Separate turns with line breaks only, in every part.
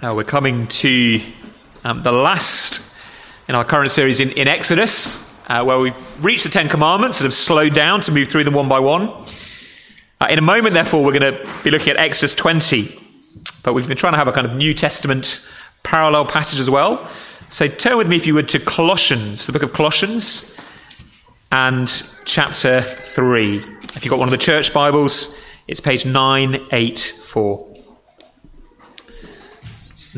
Uh, we're coming to um, the last in our current series in, in Exodus, uh, where we've reached the Ten Commandments and have slowed down to move through them one by one. Uh, in a moment, therefore, we're going to be looking at Exodus 20, but we've been trying to have a kind of New Testament parallel passage as well. So turn with me, if you would, to Colossians, the book of Colossians, and chapter 3. If you've got one of the church Bibles, it's page 984.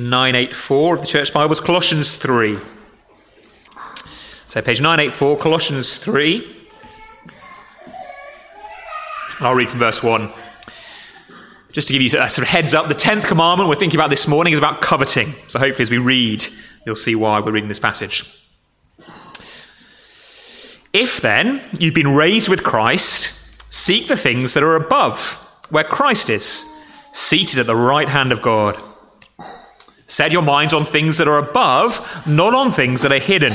984 of the Church Bibles, Colossians 3. So, page 984, Colossians 3. I'll read from verse 1. Just to give you a sort of heads up, the 10th commandment we're thinking about this morning is about coveting. So, hopefully, as we read, you'll see why we're reading this passage. If then you've been raised with Christ, seek the things that are above, where Christ is, seated at the right hand of God. Set your minds on things that are above, not on things that are hidden.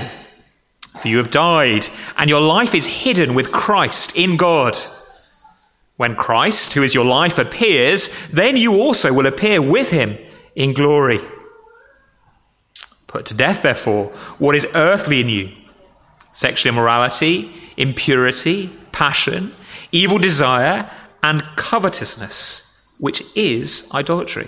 For you have died, and your life is hidden with Christ in God. When Christ, who is your life, appears, then you also will appear with him in glory. Put to death, therefore, what is earthly in you sexual immorality, impurity, passion, evil desire, and covetousness, which is idolatry.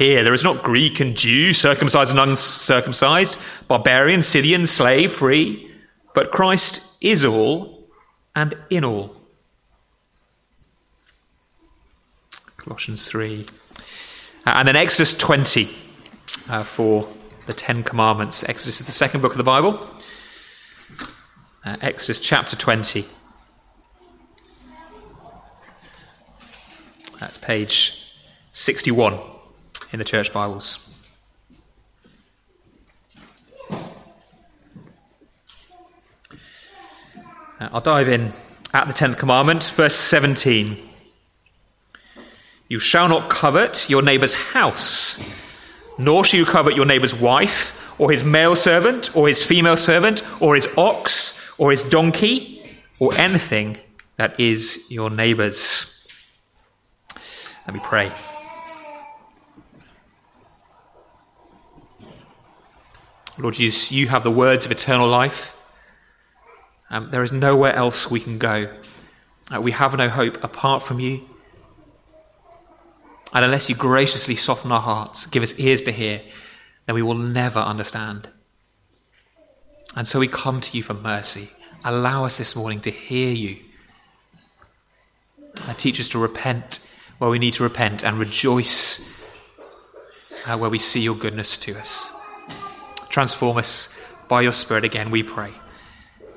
Here, there is not Greek and Jew, circumcised and uncircumcised, barbarian, Scythian, slave, free, but Christ is all and in all. Colossians 3. Uh, and then Exodus 20 uh, for the Ten Commandments. Exodus is the second book of the Bible. Uh, Exodus chapter 20. That's page 61 in the church Bibles. I'll dive in at the 10th commandment, verse 17. You shall not covet your neighbour's house, nor shall you covet your neighbour's wife, or his male servant, or his female servant, or his ox, or his donkey, or anything that is your neighbour's. Let me pray. Lord Jesus, you have the words of eternal life. Um, there is nowhere else we can go. Uh, we have no hope apart from you. And unless you graciously soften our hearts, give us ears to hear, then we will never understand. And so we come to you for mercy. Allow us this morning to hear you. Uh, teach us to repent where we need to repent and rejoice uh, where we see your goodness to us. Transform us by your Spirit again, we pray.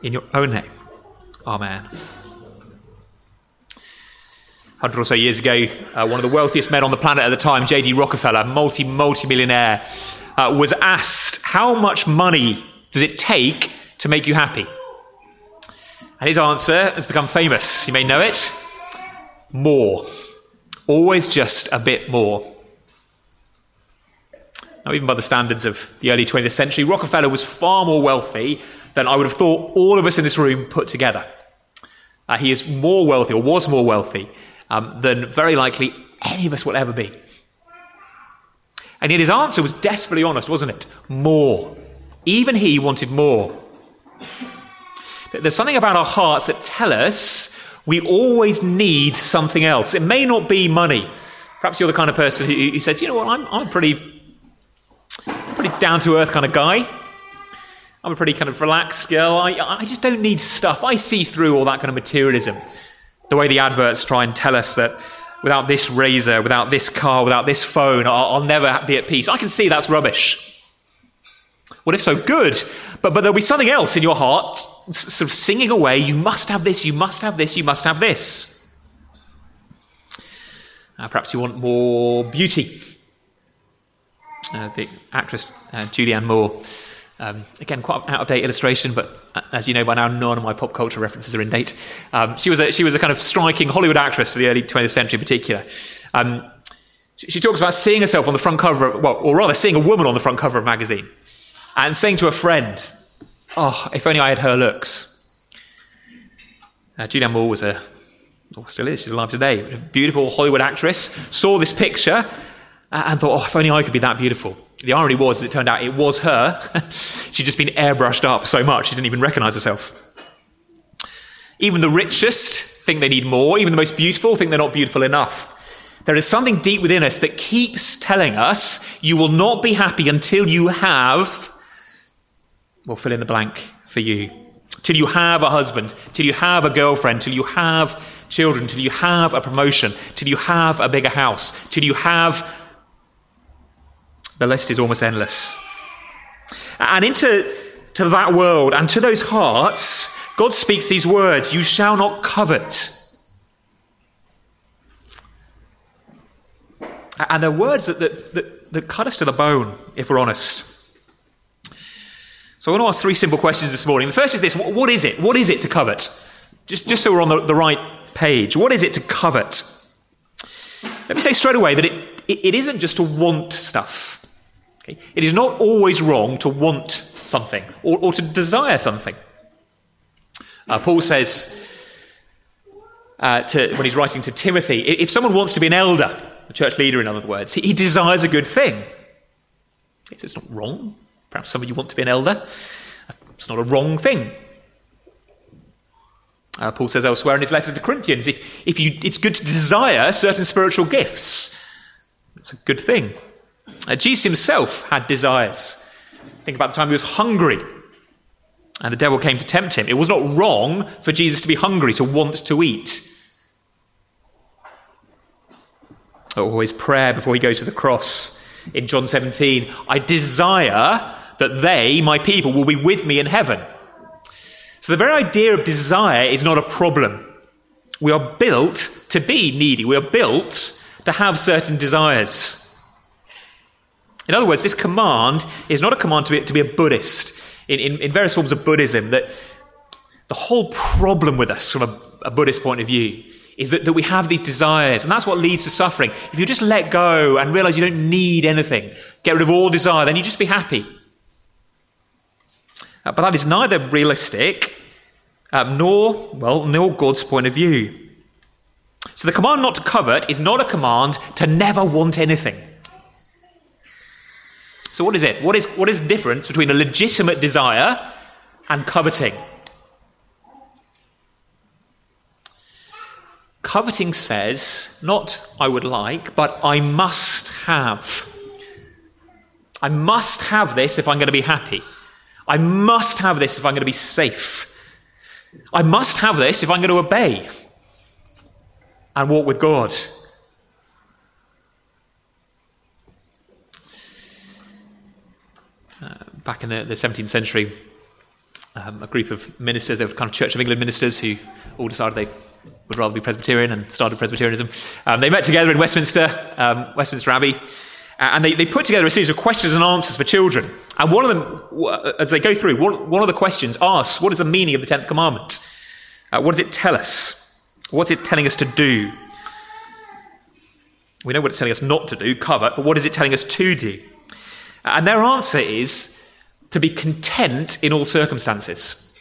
In your own name. Amen. 100 or so years ago, uh, one of the wealthiest men on the planet at the time, J.D. Rockefeller, multi multi millionaire, uh, was asked, How much money does it take to make you happy? And his answer has become famous. You may know it more. Always just a bit more. Now, even by the standards of the early 20th century, Rockefeller was far more wealthy than I would have thought all of us in this room put together. Uh, he is more wealthy, or was more wealthy, um, than very likely any of us will ever be. And yet his answer was desperately honest, wasn't it? More. Even he wanted more. There's something about our hearts that tell us we always need something else. It may not be money. Perhaps you're the kind of person who, who says, you know what, I'm, I'm pretty pretty down to earth kind of guy. I'm a pretty kind of relaxed girl. I, I just don't need stuff. I see through all that kind of materialism. The way the adverts try and tell us that without this razor, without this car, without this phone, I'll, I'll never be at peace. I can see that's rubbish. Well, if so, good. But, but there'll be something else in your heart sort of singing away, you must have this, you must have this, you must have this. Uh, perhaps you want more beauty. Uh, the actress uh, Julianne Moore Um, again, quite an out of date illustration, but uh, as you know by now, none of my pop culture references are in date. Um, she, was a, she was a kind of striking Hollywood actress for the early 20th century in particular. Um, she, she, talks about seeing herself on the front cover, of, well, or rather, seeing a woman on the front cover of a magazine and saying to a friend, Oh, if only I had her looks. Uh, Julianne Moore was a, or still is, she's alive today, a beautiful Hollywood actress, saw this picture and thought, oh, if only I could be that beautiful. The irony was, as it turned out, it was her. She'd just been airbrushed up so much she didn't even recognize herself. Even the richest think they need more. Even the most beautiful think they're not beautiful enough. There is something deep within us that keeps telling us you will not be happy until you have, well, fill in the blank for you. Till you have a husband, till you have a girlfriend, till you have children, till you have a promotion, till you have a bigger house, till you have the list is almost endless. And into to that world and to those hearts, God speaks these words You shall not covet. And they're words that, that, that, that cut us to the bone, if we're honest. So I want to ask three simple questions this morning. The first is this What is it? What is it to covet? Just, just so we're on the, the right page. What is it to covet? Let me say straight away that it, it, it isn't just to want stuff. Okay? It is not always wrong to want something or, or to desire something. Uh, Paul says uh, to, when he's writing to Timothy if someone wants to be an elder, a church leader, in other words, he, he desires a good thing. It's not wrong. Perhaps some of you want to be an elder. It's not a wrong thing. Uh, Paul says elsewhere in his letter to the Corinthians if, if you, it's good to desire certain spiritual gifts, it's a good thing. Uh, Jesus himself had desires. Think about the time he was hungry and the devil came to tempt him. It was not wrong for Jesus to be hungry, to want to eat. Or his prayer before he goes to the cross in John 17 I desire that they, my people, will be with me in heaven. So the very idea of desire is not a problem. We are built to be needy, we are built to have certain desires. In other words, this command is not a command to be, to be a Buddhist. In, in, in, various forms of Buddhism, that the whole problem with us from a, a Buddhist point of view is that, that we have these desires, and that's what leads to suffering. If you just let go and realize you don't need anything, get rid of all desire, then you just be happy. Uh, but that is neither realistic um, nor, well, nor God's point of view. So the command not to covet is not a command to never want anything. So, what is it? What is, what is the difference between a legitimate desire and coveting? Coveting says, not I would like, but I must have. I must have this if I'm going to be happy. I must have this if I'm going to be safe. I must have this if I'm going to obey and walk with God. Back in the, the 17th century, um, a group of ministers, they were kind of Church of England ministers who all decided they would rather be Presbyterian and started Presbyterianism. Um, they met together in Westminster, um, Westminster Abbey, and they, they put together a series of questions and answers for children. And one of them, as they go through, one, one of the questions asks, What is the meaning of the 10th commandment? Uh, what does it tell us? What's it telling us to do? We know what it's telling us not to do, covet, but what is it telling us to do? And their answer is to be content in all circumstances.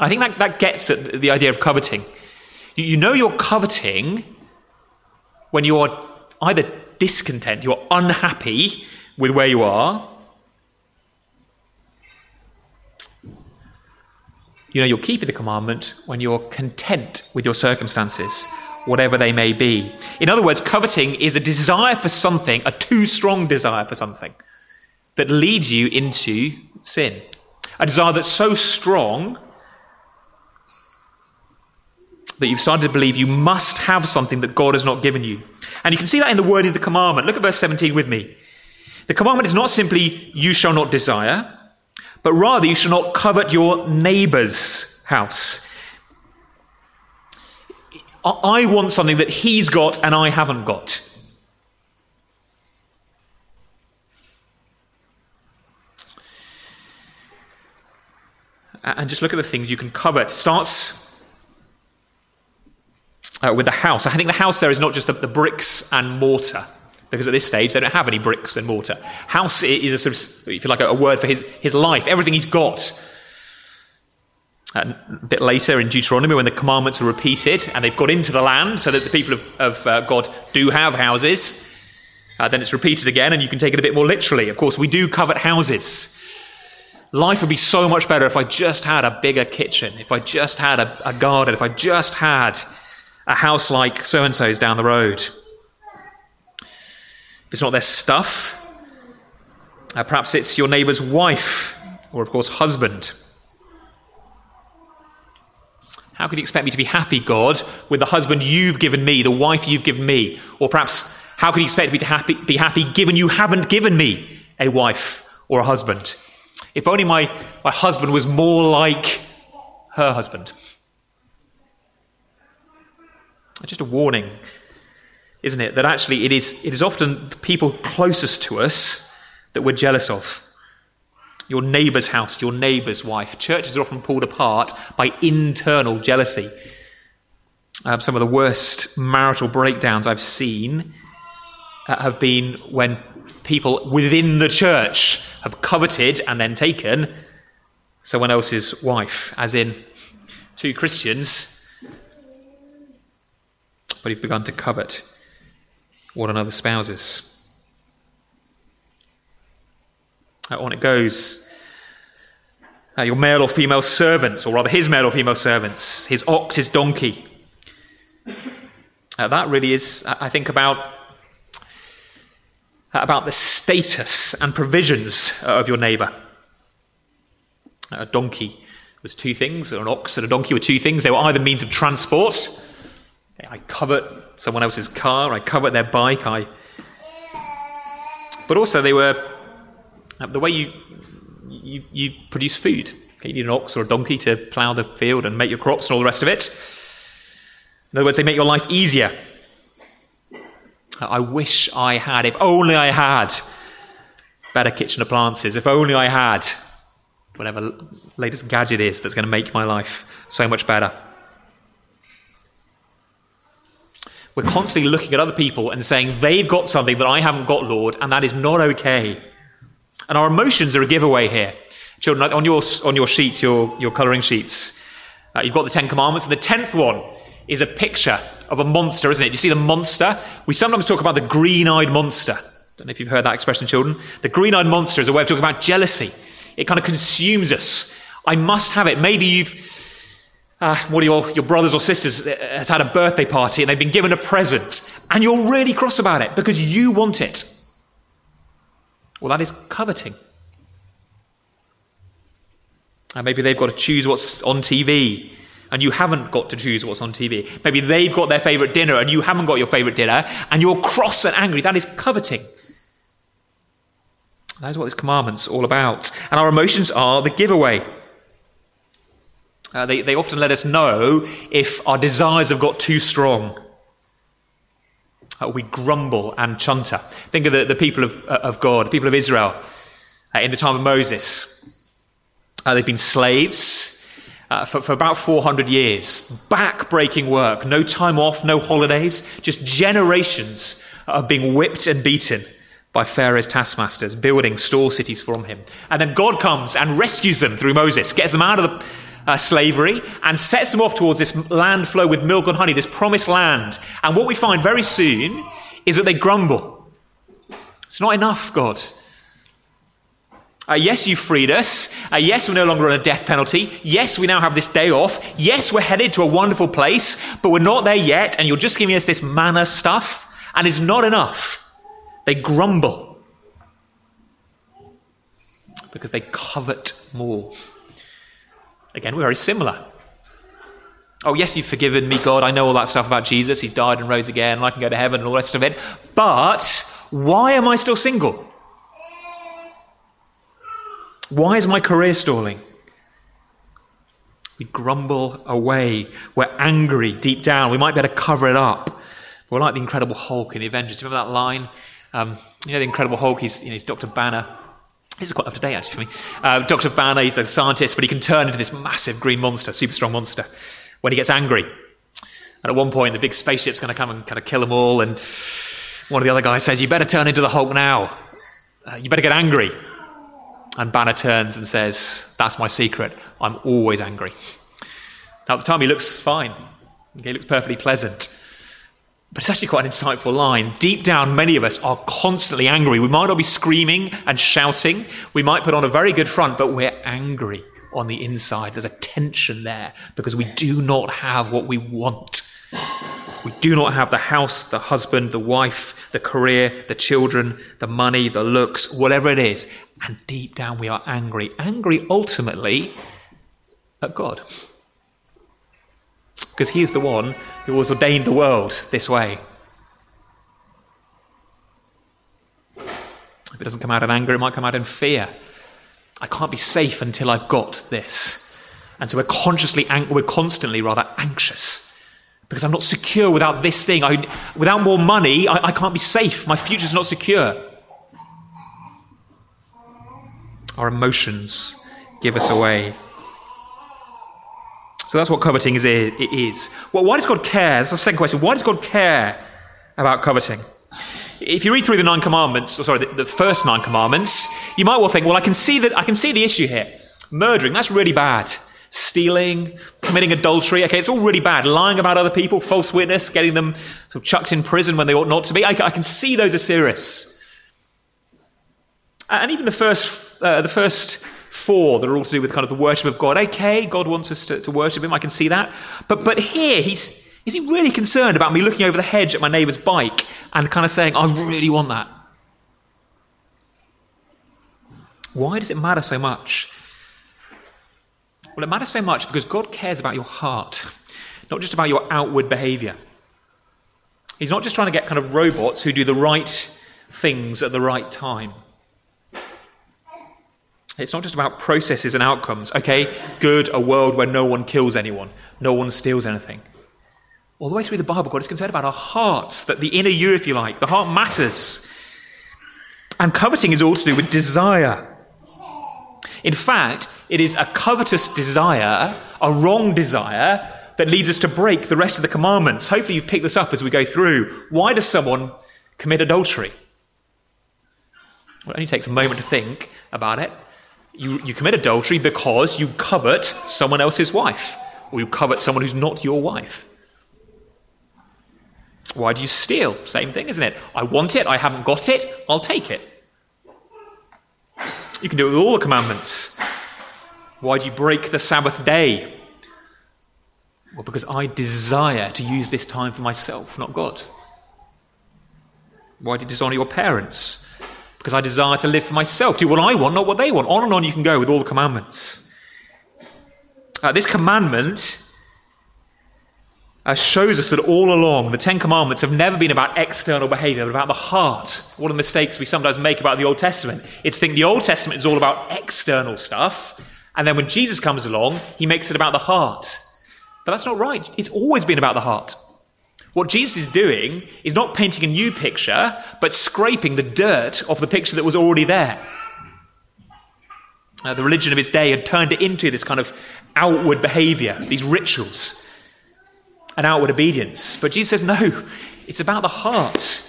I think that, that gets at the idea of coveting. You, you know you're coveting when you are either discontent, you're unhappy with where you are. You know you're keeping the commandment when you're content with your circumstances, whatever they may be. In other words, coveting is a desire for something, a too strong desire for something, that leads you into sin. A desire that's so strong that you've started to believe you must have something that God has not given you. And you can see that in the wording of the commandment. Look at verse 17 with me. The commandment is not simply, you shall not desire, but rather, you shall not covet your neighbor's house. I want something that he's got and I haven't got. And just look at the things you can covet. It starts uh, with the house. I think the house there is not just the, the, bricks and mortar, because at this stage they don't have any bricks and mortar. House is a sort of, if you like, a word for his, his life, everything he's got. Uh, a bit later in Deuteronomy, when the commandments are repeated and they've got into the land so that the people of, of uh, God do have houses, uh, then it's repeated again and you can take it a bit more literally. Of course, we do covet houses. Life would be so much better if I just had a bigger kitchen, if I just had a, a garden, if I just had a house like so and so's down the road. If it's not their stuff, uh, perhaps it's your neighbour's wife or, of course, husband. How can you expect me to be happy, God, with the husband you've given me, the wife you've given me? Or perhaps, how can you expect me to happy, be happy given you haven't given me a wife or a husband? If only my, my husband was more like her husband. Just a warning, isn't it? That actually it is, it is often the people closest to us that we're jealous of your neighbour's house, your neighbour's wife. Churches are often pulled apart by internal jealousy. Um, some of the worst marital breakdowns I've seen uh, have been when people within the church have coveted and then taken someone else's wife, as in two Christians, but have begun to covet one another's spouses. on it goes. Uh, your male or female servants, or rather his male or female servants, his ox, his donkey. Uh, that really is, I think, about, about the status and provisions of your neighbour. A donkey was two things, or an ox and a donkey were two things. They were either means of transport. I covet someone else's car, I covet their bike, I. But also they were the way you, you, you produce food. You need an ox or a donkey to plough the field and make your crops and all the rest of it. In other words, they make your life easier. I wish I had, if only I had better kitchen appliances, if only I had whatever latest gadget is that's going to make my life so much better. We're constantly looking at other people and saying, they've got something that I haven't got, Lord, and that is not okay. And our emotions are a giveaway here. Children, on your, on your sheets, your, your colouring sheets, uh, you've got the Ten Commandments, and the tenth one is a picture of a monster, isn't it? You see the monster? We sometimes talk about the green eyed monster. Don't know if you've heard that expression, children. The green eyed monster is a way of talking about jealousy. It kind of consumes us. I must have it. Maybe you've, uh, one of your, your brothers or sisters uh, has had a birthday party and they've been given a present, and you're really cross about it because you want it. Well, that is coveting. And maybe they've got to choose what's on TV, and you haven't got to choose what's on TV. Maybe they've got their favourite dinner, and you haven't got your favourite dinner, and you're cross and angry. That is coveting. That is what this commandment's all about. And our emotions are the giveaway. Uh, they, they often let us know if our desires have got too strong uh, we grumble and chunter. Think of the, the people of, uh, of God, the people of Israel uh, in the time of Moses. Uh, they've been slaves uh, for, for about 400 years, back-breaking work, no time off, no holidays, just generations of being whipped and beaten by Pharaoh's taskmasters, building store cities from him. And then God comes and rescues them through Moses, gets them out of the uh, slavery and sets them off towards this land flow with milk and honey, this promised land. And what we find very soon is that they grumble. It's not enough, God. Uh, yes, you freed us. Uh, yes, we're no longer on a death penalty. Yes, we now have this day off. Yes, we're headed to a wonderful place, but we're not there yet, and you're just giving us this manna stuff, and it's not enough. They grumble because they covet more. Again, we're very similar. Oh, yes, you've forgiven me, God. I know all that stuff about Jesus. He's died and rose again, and I can go to heaven and all the rest of it. But why am I still single? Why is my career stalling? We grumble away. We're angry deep down. We might be able to cover it up. We're like the Incredible Hulk in the Avengers. Remember that line? Um, you know, the Incredible Hulk, he's, you know, he's Dr. Banner This is quite up to date, actually. Uh, Dr. Banner, he's a scientist, but he can turn into this massive green monster, super strong monster, when he gets angry. And at one point, the big spaceship's going to come and kind of kill them all. And one of the other guys says, You better turn into the Hulk now. Uh, you better get angry. And Banner turns and says, That's my secret. I'm always angry. Now, at the time, he looks fine. He looks perfectly pleasant. But it's actually quite an insightful line. Deep down, many of us are constantly angry. We might not be screaming and shouting. We might put on a very good front, but we're angry on the inside. There's a tension there because we do not have what we want. We do not have the house, the husband, the wife, the career, the children, the money, the looks, whatever it is. And deep down, we are angry. Angry ultimately at God because he is the one who has ordained the world this way. If it doesn't come out in anger, it might come out in fear. I can't be safe until I've got this. And so we're consciously, we're constantly rather anxious because I'm not secure without this thing. I, without more money, I, I can't be safe. My future's not secure. Our emotions give us away. So that's what coveting is. It is. Well, why does God care? That's the second question. Why does God care about coveting? If you read through the nine commandments, or sorry, the, the first nine commandments, you might well think, well, I can see that I can see the issue here. Murdering, that's really bad. Stealing, committing adultery, okay, it's all really bad. Lying about other people, false witness, getting them sort of chucked in prison when they ought not to be. I, I can see those are serious. And even the first, uh, the first four that are all to do with kind of the worship of God. Okay, God wants us to, to worship Him. I can see that. But, but here, he's, is he really concerned about me looking over the hedge at my neighbour's bike and kind of saying, I really want that? Why does it matter so much? Well, it matters so much because God cares about your heart, not just about your outward behaviour. He's not just trying to get kind of robots who do the right things at the right time. It's not just about processes and outcomes. Okay, good, a world where no one kills anyone, no one steals anything. All the way through the Bible, God is concerned about our hearts, that the inner you, if you like, the heart matters. And coveting is all to do with desire. In fact, it is a covetous desire, a wrong desire, that leads us to break the rest of the commandments. Hopefully, you pick this up as we go through. Why does someone commit adultery? Well, it only takes a moment to think about it you, you commit adultery because you covet someone else's wife, or you covet someone who's not your wife. Why do you steal? Same thing, isn't it? I want it, I haven't got it, I'll take it. You can do it with all the commandments. Why do you break the Sabbath day? Well, because I desire to use this time for myself, not God. Why do you dishonor your parents? because I desire to live for myself, do what I want, not what they want. On and on you can go with all the commandments. Uh, this commandment uh, shows us that all along the Ten Commandments have never been about external behavior, but about the heart. One of the mistakes we sometimes make about the Old Testament is think the Old Testament is all about external stuff, and then when Jesus comes along, he makes it about the heart. But that's not right. It's always been about the heart. What Jesus is doing is not painting a new picture, but scraping the dirt off the picture that was already there. Uh, the religion of his day had turned it into this kind of outward behavior, these rituals, and outward obedience. But Jesus says, no, it's about the heart.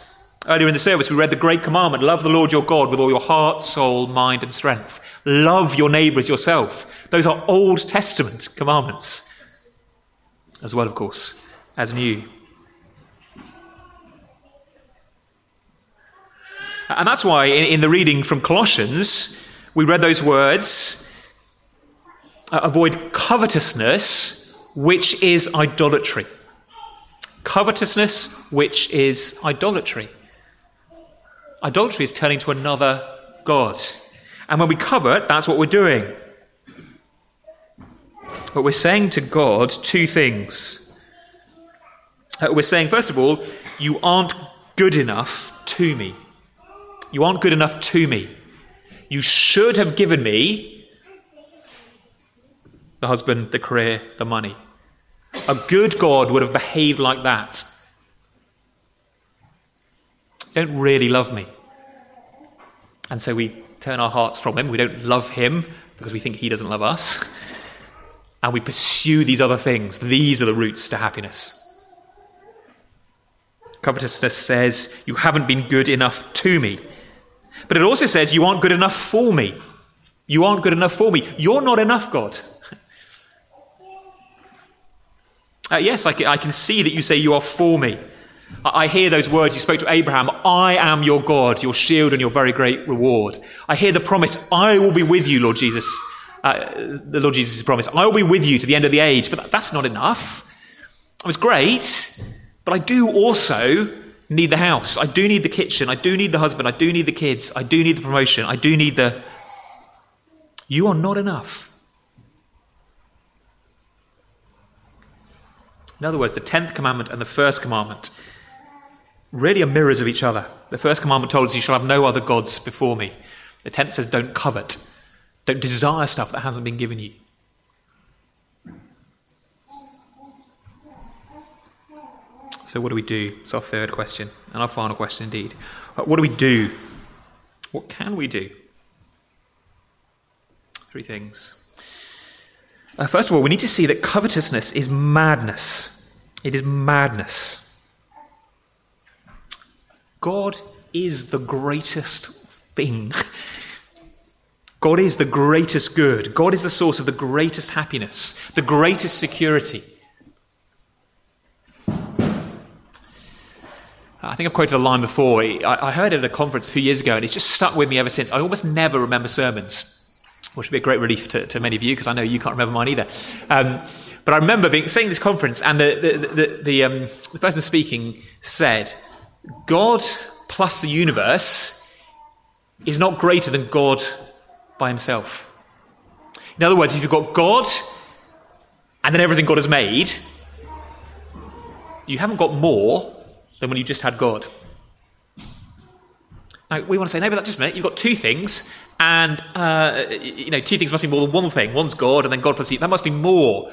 Earlier in the service, we read the great commandment love the Lord your God with all your heart, soul, mind, and strength. Love your neighbours yourself. Those are Old Testament commandments, as well, of course, as new. And that's why in, the reading from Colossians, we read those words avoid covetousness, which is idolatry. Covetousness, which is idolatry. Idolatry is turning to another God. And when we covet, that's what we're doing. But we're saying to God two things. Uh, we're saying, first of all, you aren't good enough to me. You aren't good enough to me. You should have given me the husband, the career, the money. A good God would have behaved like that. You don't really love me. And so we turn our hearts from Him. We don't love Him because we think He doesn't love us. And we pursue these other things. These are the routes to happiness. Covetousness says, You haven't been good enough to me. But it also says, You aren't good enough for me. You aren't good enough for me. You're not enough, God. Uh, yes, I can, I can, see that you say you are for me. I, hear those words you spoke to Abraham I am your God, your shield, and your very great reward. I hear the promise, I will be with you, Lord Jesus. Uh, the Lord Jesus' promise, I will be with you to the end of the age. But that, that's not enough. It was great, but I do also need the house. I do need the kitchen. I do need the husband. I do need the kids. I do need the promotion. I do need the. You are not enough. In other words, the 10th commandment and the first commandment really are mirrors of each other. The first commandment told us, You shall have no other gods before me. The 10th says, Don't covet. Don't desire stuff that hasn't been given you. So, what do we do? It's our third question, and our final question indeed. Uh, what do we do? What can we do? Three things. Uh, first of all, we need to see that covetousness is madness. It is madness. God is the greatest thing. God is the greatest good. God is the source of the greatest happiness, the greatest security. I think I've quoted a line before. I heard it at a conference a few years ago, and it's just stuck with me ever since. I almost never remember sermons which would be a great relief to, to many of you because I know you can't remember mine either. Um, but I remember being, saying this conference, and the, the, the, the, um, the person speaking said, God plus the universe is not greater than God by himself. In other words, if you've got God and then everything God has made, you haven't got more than when you just had God. Now, we want to say, no, but that's just a minute. You've got two things, and uh, you know, two things must be more than one thing. One's God, and then God plus you. That must be more.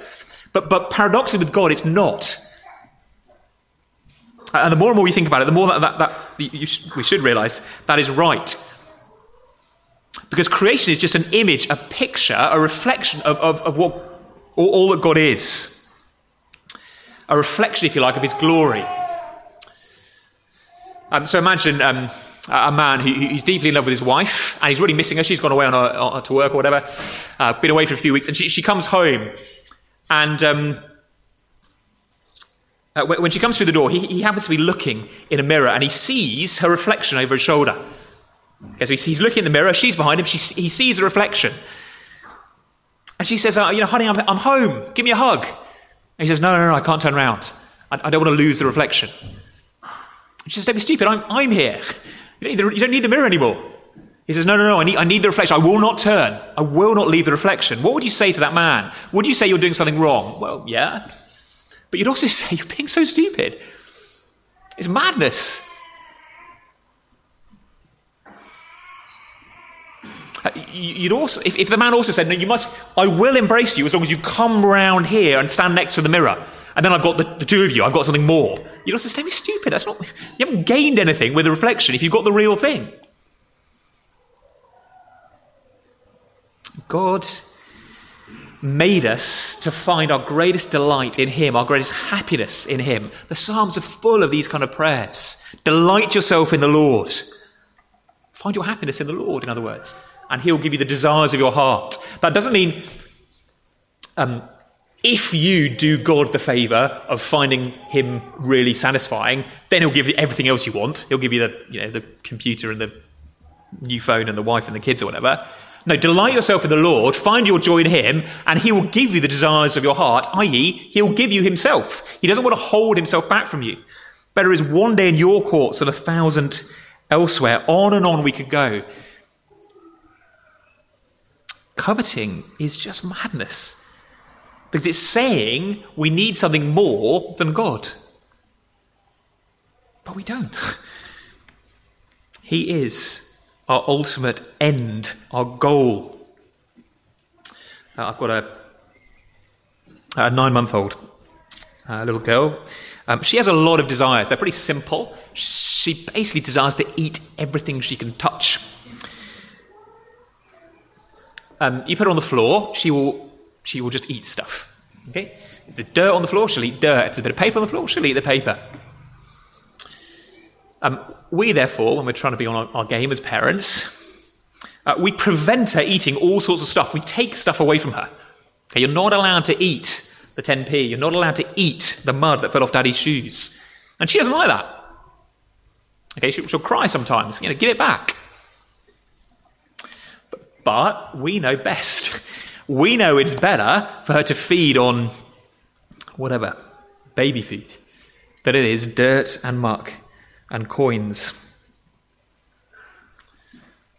But but paradoxically, with God, it's not. And the more and more you think about it, the more that, that, that you, we should realize that is right. Because creation is just an image, a picture, a reflection of, of, of what all, all that God is. A reflection, if you like, of his glory. Um, so imagine um, a man who, who's deeply in love with his wife, and he's really missing her. She's gone away on, a, on to work or whatever, uh, been away for a few weeks, and she, she comes home, and um, uh, when she comes through the door, he, he, happens to be looking in a mirror, and he sees her reflection over his shoulder. Okay, so he's looking in the mirror. She's behind him. She, he sees the reflection, and she says, uh, "You know, honey, I'm, I'm home. Give me a hug." And he says, "No, no, no, I can't turn around. I, I don't want to lose the reflection." She says, "Don't be stupid. I'm, I'm here." You don't, the, you don't need the mirror anymore. He says, No, no, no, I need, I need the reflection. I will not turn. I will not leave the reflection. What would you say to that man? Would you say you're doing something wrong? Well, yeah. But you'd also say, You're being so stupid. It's madness. Uh, you'd also, if, if the man also said, No, you must, I will embrace you as long as you come round here and stand next to the mirror and then I've got the, the two of you, I've got something more. You don't say, be stupid. That's not, you haven't gained anything with a reflection if you've got the real thing. God made us to find our greatest delight in Him, our greatest happiness in Him. The Psalms are full of these kind of prayers. Delight yourself in the Lord. Find your happiness in the Lord, in other words, and He'll give you the desires of your heart. That doesn't mean um, if you do God the favor of finding him really satisfying, then he'll give you everything else you want. He'll give you the, you know, the computer and the new phone and the wife and the kids or whatever. No, delight yourself in the Lord, find your joy in him, and he will give you the desires of your heart, i.e., he'll give you himself. He doesn't want to hold himself back from you. Better is one day in your courts than a thousand elsewhere. On and on we could go. Coveting is just madness. Because it's saying we need something more than God. But we don't. he is our ultimate end, our goal. Uh, I've got a, a nine month old uh, little girl. Um, she has a lot of desires. They're pretty simple. She basically desires to eat everything she can touch. um, you put her on the floor, she will, she will just eat stuff. Okay? If there's dirt on the floor, she'll eat dirt. If there's a bit of paper on the floor, she'll eat the paper. Um, we, therefore, when we're trying to be on our, our game as parents, uh, we prevent her eating all sorts of stuff. We take stuff away from her. Okay, you're not allowed to eat the 10p. You're not allowed to eat the mud that fell off daddy's shoes. And she doesn't like that. Okay, she'll, she'll cry sometimes. You know, give it back. But, but we know best. We know it's better for her to feed on whatever, baby food, than it is dirt and muck and coins.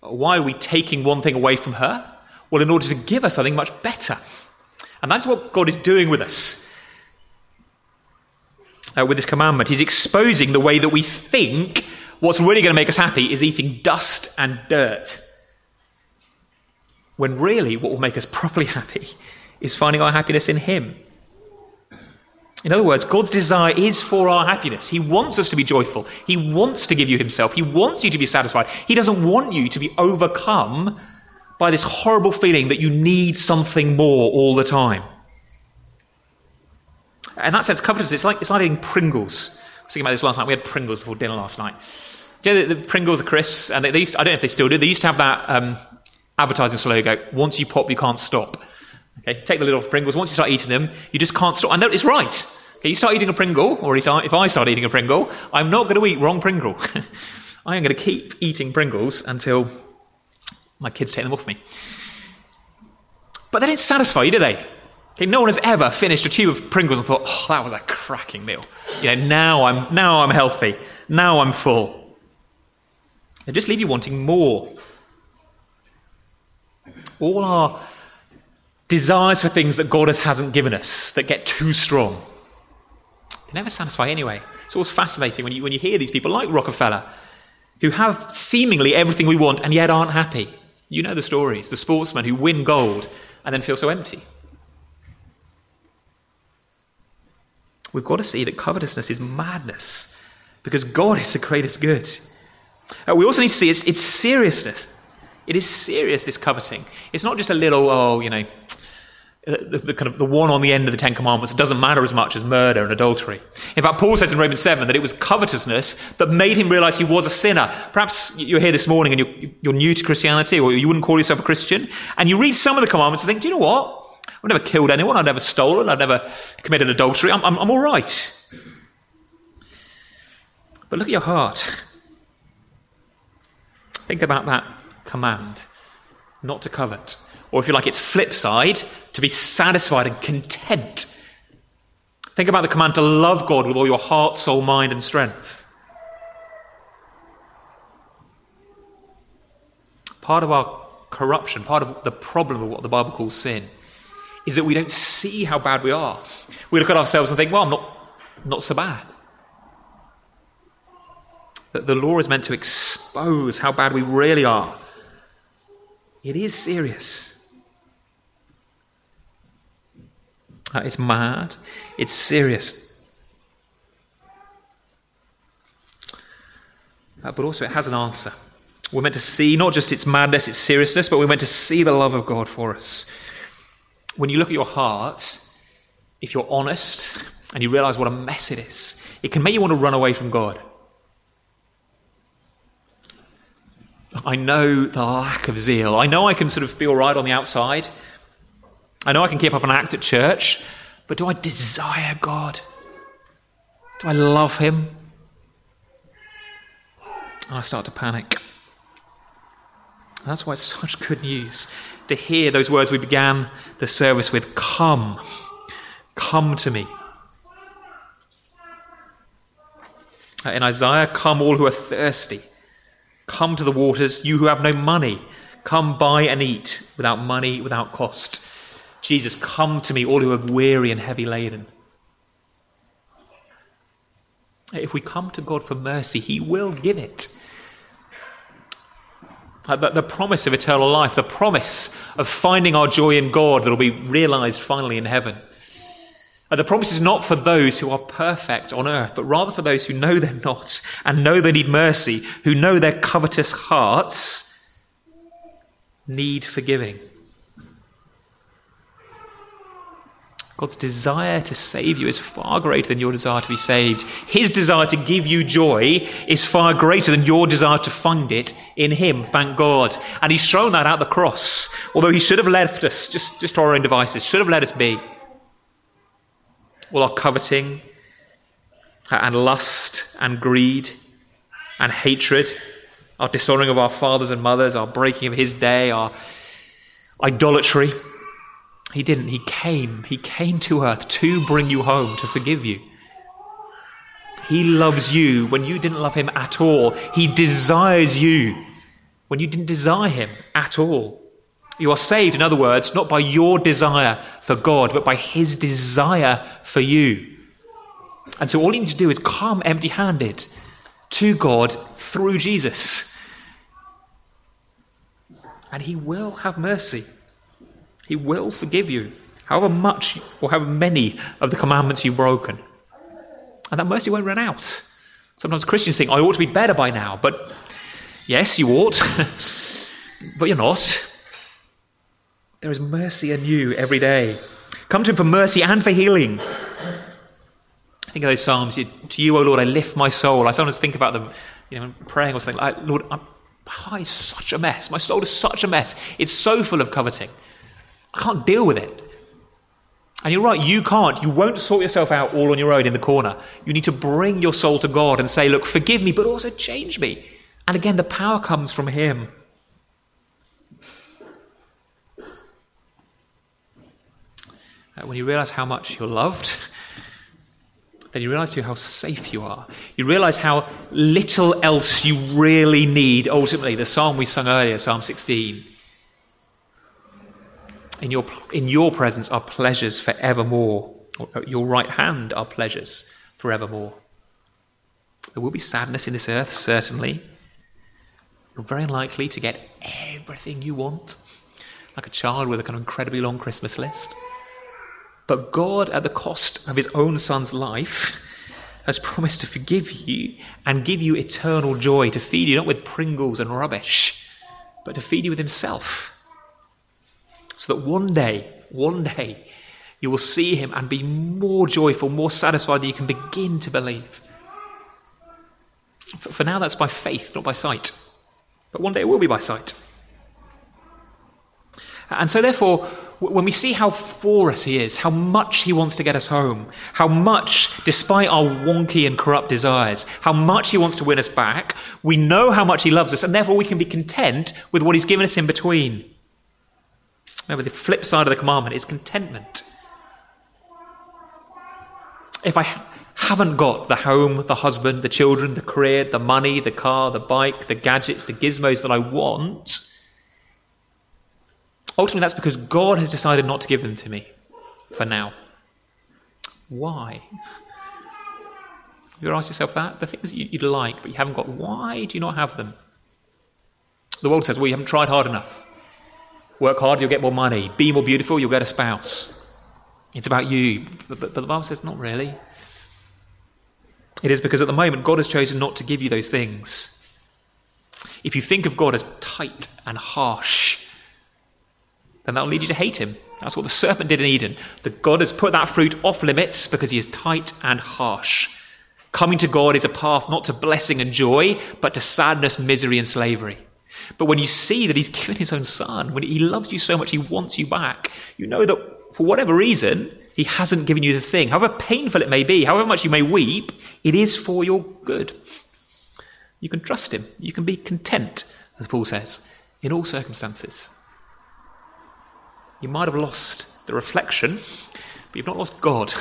Why are we taking one thing away from her? Well, in order to give her something much better. And that's what God is doing with us. Uh, with this commandment, He's exposing the way that we think what's really going to make us happy is eating dust and dirt. When really, what will make us properly happy is finding our happiness in Him. In other words, God's desire is for our happiness. He wants us to be joyful. He wants to give you Himself. He wants you to be satisfied. He doesn't want you to be overcome by this horrible feeling that you need something more all the time. In that sense, covetousness, it's like, it's like eating Pringles. I was thinking about this last night. We had Pringles before dinner last night. Do you know the, the Pringles are crisps? And they, they to, I don't know if they still do. They used to have that um, advertising slogan, once you pop, you can't stop. Okay, take the lid off Pringles. Once you start eating them, you just can't stop. And it's right. Okay, you start eating a Pringle, or if I start eating a Pringle, I'm not going to eat wrong Pringle. I am going to keep eating Pringles until my kids take them off me. But they don't satisfy you, do they? Okay, no one has ever finished a tube of Pringles and thought, "Oh, that was a cracking meal." You know, now I'm now I'm healthy. Now I'm full. They just leave you wanting more. All our desires for things that God has hasn't given us that get too strong. They never satisfy anyway. It's always fascinating when you, when you hear these people like Rockefeller who have seemingly everything we want and yet aren't happy. You know the stories the sportsmen who win gold and then feel so empty. We've got to see that covetousness is madness because God is the greatest good. Uh, we also need to see it's, it's seriousness. It is serious, this coveting. It's not just a little, oh, you know, uh, the, the, kind of the one on the end of the Ten Commandments. It doesn't matter as much as murder and adultery. In fact, Paul says in Romans 7 that it was covetousness that made him realize he was a sinner. Perhaps you're here this morning and you're, you're new to Christianity or you wouldn't call yourself a Christian, and you read some of the commandments and think, do you know what? I've never killed anyone, I've never stolen, I've never committed adultery, I'm, I'm, I'm all right. But look at your heart. Think about that command not to covet. Or if you like, its flip side, to be satisfied and content. Think about the command to love God with all your heart, soul, mind, and strength. Part of our corruption, part of the problem of what the Bible calls sin, is that we don't see how bad we are. We look at ourselves and think, well, I'm not, not so bad. That the law is meant to expose how bad we really are. It is serious. It's mad. It's serious. Uh, but also, it has an answer. We're meant to see not just its madness, its seriousness, but we're meant to see the love of God for us. When you look at your heart, if you're honest and you realize what a mess it is, it can make you want to run away from God. I know the lack of zeal. I know I can sort of be all right on the outside. I know I can keep up an act at church, but do I desire God? Do I love Him? And I start to panic. And that's why it's such good news to hear those words we began the service with Come, come to me. In Isaiah, come all who are thirsty. Come to the waters, you who have no money. Come buy and eat without money, without cost. Jesus, come to me, all who are weary and heavy laden. If we come to God for mercy, He will give it. Uh, the promise of eternal life, the promise of finding our joy in God that will be realized finally in heaven. Uh, the promise is not for those who are perfect on earth, but rather for those who know they're not and know they need mercy, who know their covetous hearts need forgiving. God's desire to save you is far greater than your desire to be saved. His desire to give you joy is far greater than your desire to find it in Him, thank God. And He's shown that at the cross, although He should have left us just, just to our own devices, should have let us be. All our coveting and lust and greed and hatred, our dishonoring of our fathers and mothers, our breaking of His day, our idolatry he didn't. He came. He came to earth to bring you home, to forgive you. He loves you when you didn't love him at all. He desires you when you didn't desire him at all. You are saved, in other words, not by your desire for God, but by his desire for you. And so all you need to do is come empty handed to God through Jesus. And he will have mercy. He will forgive you, however much or however many of the commandments you've broken. And that mercy won't run out. Sometimes Christians think, I ought to be better by now. But yes, you ought, but you're not. There is mercy anew every day. Come to Him for mercy and for healing. I think of those Psalms. To you, O Lord, I lift my soul. I sometimes think about them, you know, praying or something like, Lord, I'm, my heart is such a mess. My soul is such a mess. It's so full of coveting. I can't deal with it. And you're right, you can't. You won't sort yourself out all on your own in the corner. You need to bring your soul to God and say, Look, forgive me, but also change me. And again, the power comes from Him. Uh, when you realize how much you're loved, then you realize too how safe you are. You realize how little else you really need. Ultimately, the psalm we sung earlier, Psalm 16 in your, in your presence are pleasures forevermore. Your right hand are pleasures forevermore. There will be sadness in this earth, certainly. You're very unlikely to get everything you want, like a child with a kind of incredibly long Christmas list. But God, at the cost of his own son's life, has promised to forgive you and give you eternal joy, to feed you not with Pringles and rubbish, but to feed you with himself so that one day, one day, you will see him and be more joyful, more satisfied that you can begin to believe. For now, that's by faith, not by sight. But one day it will be by sight. And so, therefore, when we see how for us he is, how much he wants to get us home, how much, despite our wonky and corrupt desires, how much he wants to win us back, we know how much he loves us, and therefore we can be content with what he's given us in between. Remember, the flip side of the commandment is contentment. If I haven't got the home, the husband, the children, the career, the money, the car, the bike, the gadgets, the gizmos that I want, ultimately that's because God has decided not to give them to me for now. Why? Have you ever asked yourself that? The things that you'd like, but you haven't got, why do you not have them? The world says, well, you haven't tried hard enough. Work hard, you'll get more money. Be more beautiful, you'll get a spouse. It's about you. But, but, but the Bible says, not really. It is because at the moment, God has chosen not to give you those things. If you think of God as tight and harsh, then that will lead you to hate him. That's what the serpent did in Eden. That God has put that fruit off limits because he is tight and harsh. Coming to God is a path not to blessing and joy, but to sadness, misery, and slavery. But when you see that he's given his own son, when he loves you so much, he wants you back, you know that for whatever reason, he hasn't given you this thing. However painful it may be, however much you may weep, it is for your good. You can trust him. You can be content, as Paul says, in all circumstances. You might have lost the reflection, but you've not lost God.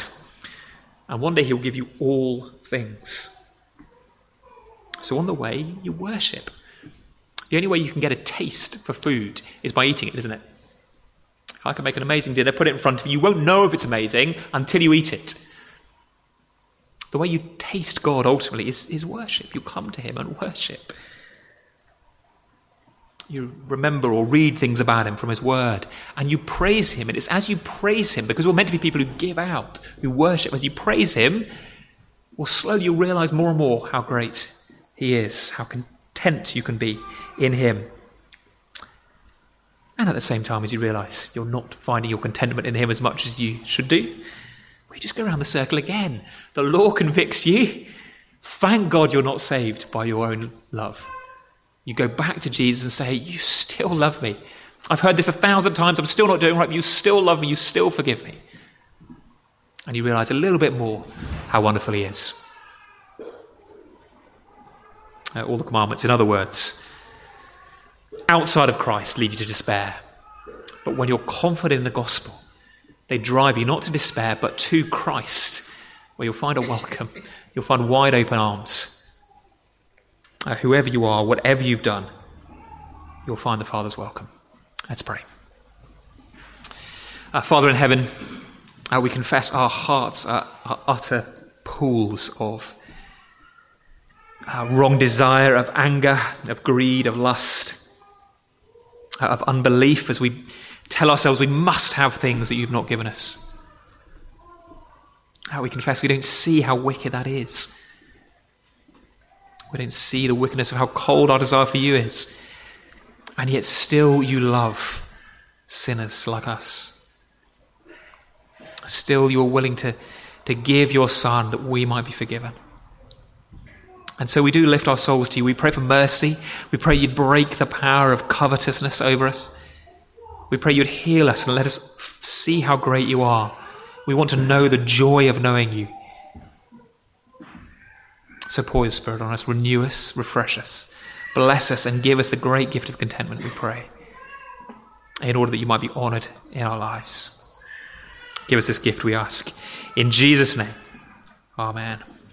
And one day he'll give you all things. So on the way, you worship. The only way you can get a taste for food is by eating it, isn't it? I can make an amazing dinner, put it in front of you. You won't know if it's amazing until you eat it. The way you taste God ultimately is, is worship. You come to Him and worship. You remember or read things about Him from His Word, and you praise Him. And it's as you praise Him, because we're meant to be people who give out, who worship, as you praise Him, well, slowly you'll realize more and more how great He is, how content you can be in Him. And at the same time, as you realize you're not finding your contentment in Him as much as you should do, we just go around the circle again. The law convicts you. Thank God you're not saved by your own love. You go back to Jesus and say, You still love me. I've heard this a thousand times. I'm still not doing right, but you still love me. You still forgive me. And you realize a little bit more how wonderful He is. Uh, all the commandments, in other words, outside of Christ lead you to despair. But when you're confident in the gospel, they drive you not to despair, but to Christ, where you'll find a welcome. You'll find wide open arms. Uh, whoever you are, whatever you've done, you'll find the Father's welcome. Let's pray. Uh, Father in heaven, uh, we confess our hearts are, are utter pools of uh, wrong desire, of anger, of greed, of lust, uh, of unbelief as we tell ourselves we must have things that you've not given us. How we confess we don't see how wicked that is. We don't see the wickedness of how cold our desire for you is. And yet, still, you love sinners like us. Still, you are willing to, to give your Son that we might be forgiven. And so we do lift our souls to you. We pray for mercy. We pray you'd break the power of covetousness over us. We pray you'd heal us and let us see how great you are. We want to know the joy of knowing you. So pour your Spirit on us, renew us, refresh us, bless us, and give us the great gift of contentment, we pray, in order that you might be honoured in our lives. Give us this gift, we ask. In Jesus' name, Amen.